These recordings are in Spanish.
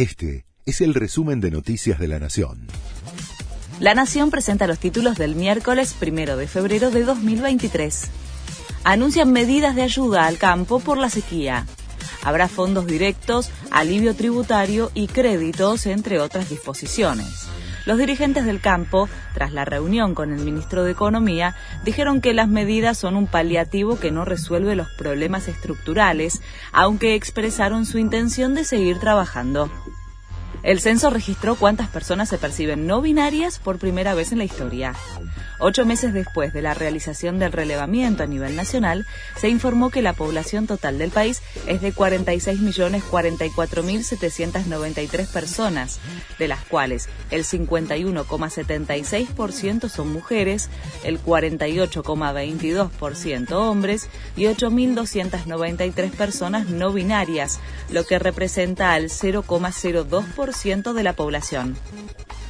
Este es el resumen de Noticias de la Nación. La Nación presenta los títulos del miércoles primero de febrero de 2023. Anuncian medidas de ayuda al campo por la sequía. Habrá fondos directos, alivio tributario y créditos, entre otras disposiciones. Los dirigentes del campo, tras la reunión con el ministro de Economía, dijeron que las medidas son un paliativo que no resuelve los problemas estructurales, aunque expresaron su intención de seguir trabajando. El censo registró cuántas personas se perciben no binarias por primera vez en la historia. Ocho meses después de la realización del relevamiento a nivel nacional, se informó que la población total del país es de 46.044.793 personas, de las cuales el 51,76% son mujeres, el 48,22% hombres y 8.293 personas no binarias, lo que representa al 0,02% de la población.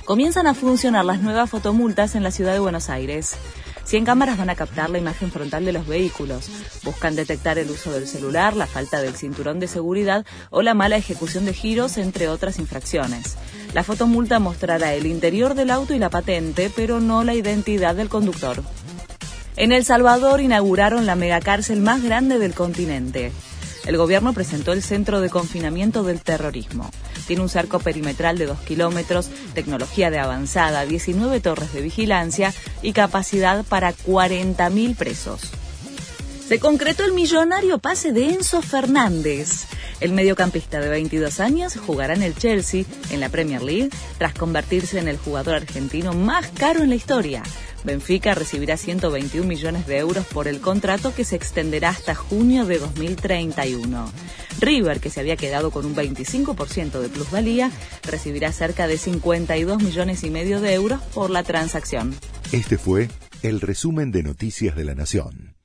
Comienzan a funcionar las nuevas fotomultas en la ciudad de Buenos Aires. 100 cámaras van a captar la imagen frontal de los vehículos. Buscan detectar el uso del celular, la falta del cinturón de seguridad o la mala ejecución de giros, entre otras infracciones. La fotomulta mostrará el interior del auto y la patente, pero no la identidad del conductor. En El Salvador inauguraron la megacárcel más grande del continente. El gobierno presentó el Centro de Confinamiento del Terrorismo. Tiene un cerco perimetral de 2 kilómetros, tecnología de avanzada, 19 torres de vigilancia y capacidad para 40.000 presos. Se concretó el millonario pase de Enzo Fernández. El mediocampista de 22 años jugará en el Chelsea, en la Premier League, tras convertirse en el jugador argentino más caro en la historia. Benfica recibirá 121 millones de euros por el contrato que se extenderá hasta junio de 2031. River, que se había quedado con un 25% de plusvalía, recibirá cerca de 52 millones y medio de euros por la transacción. Este fue el resumen de Noticias de la Nación.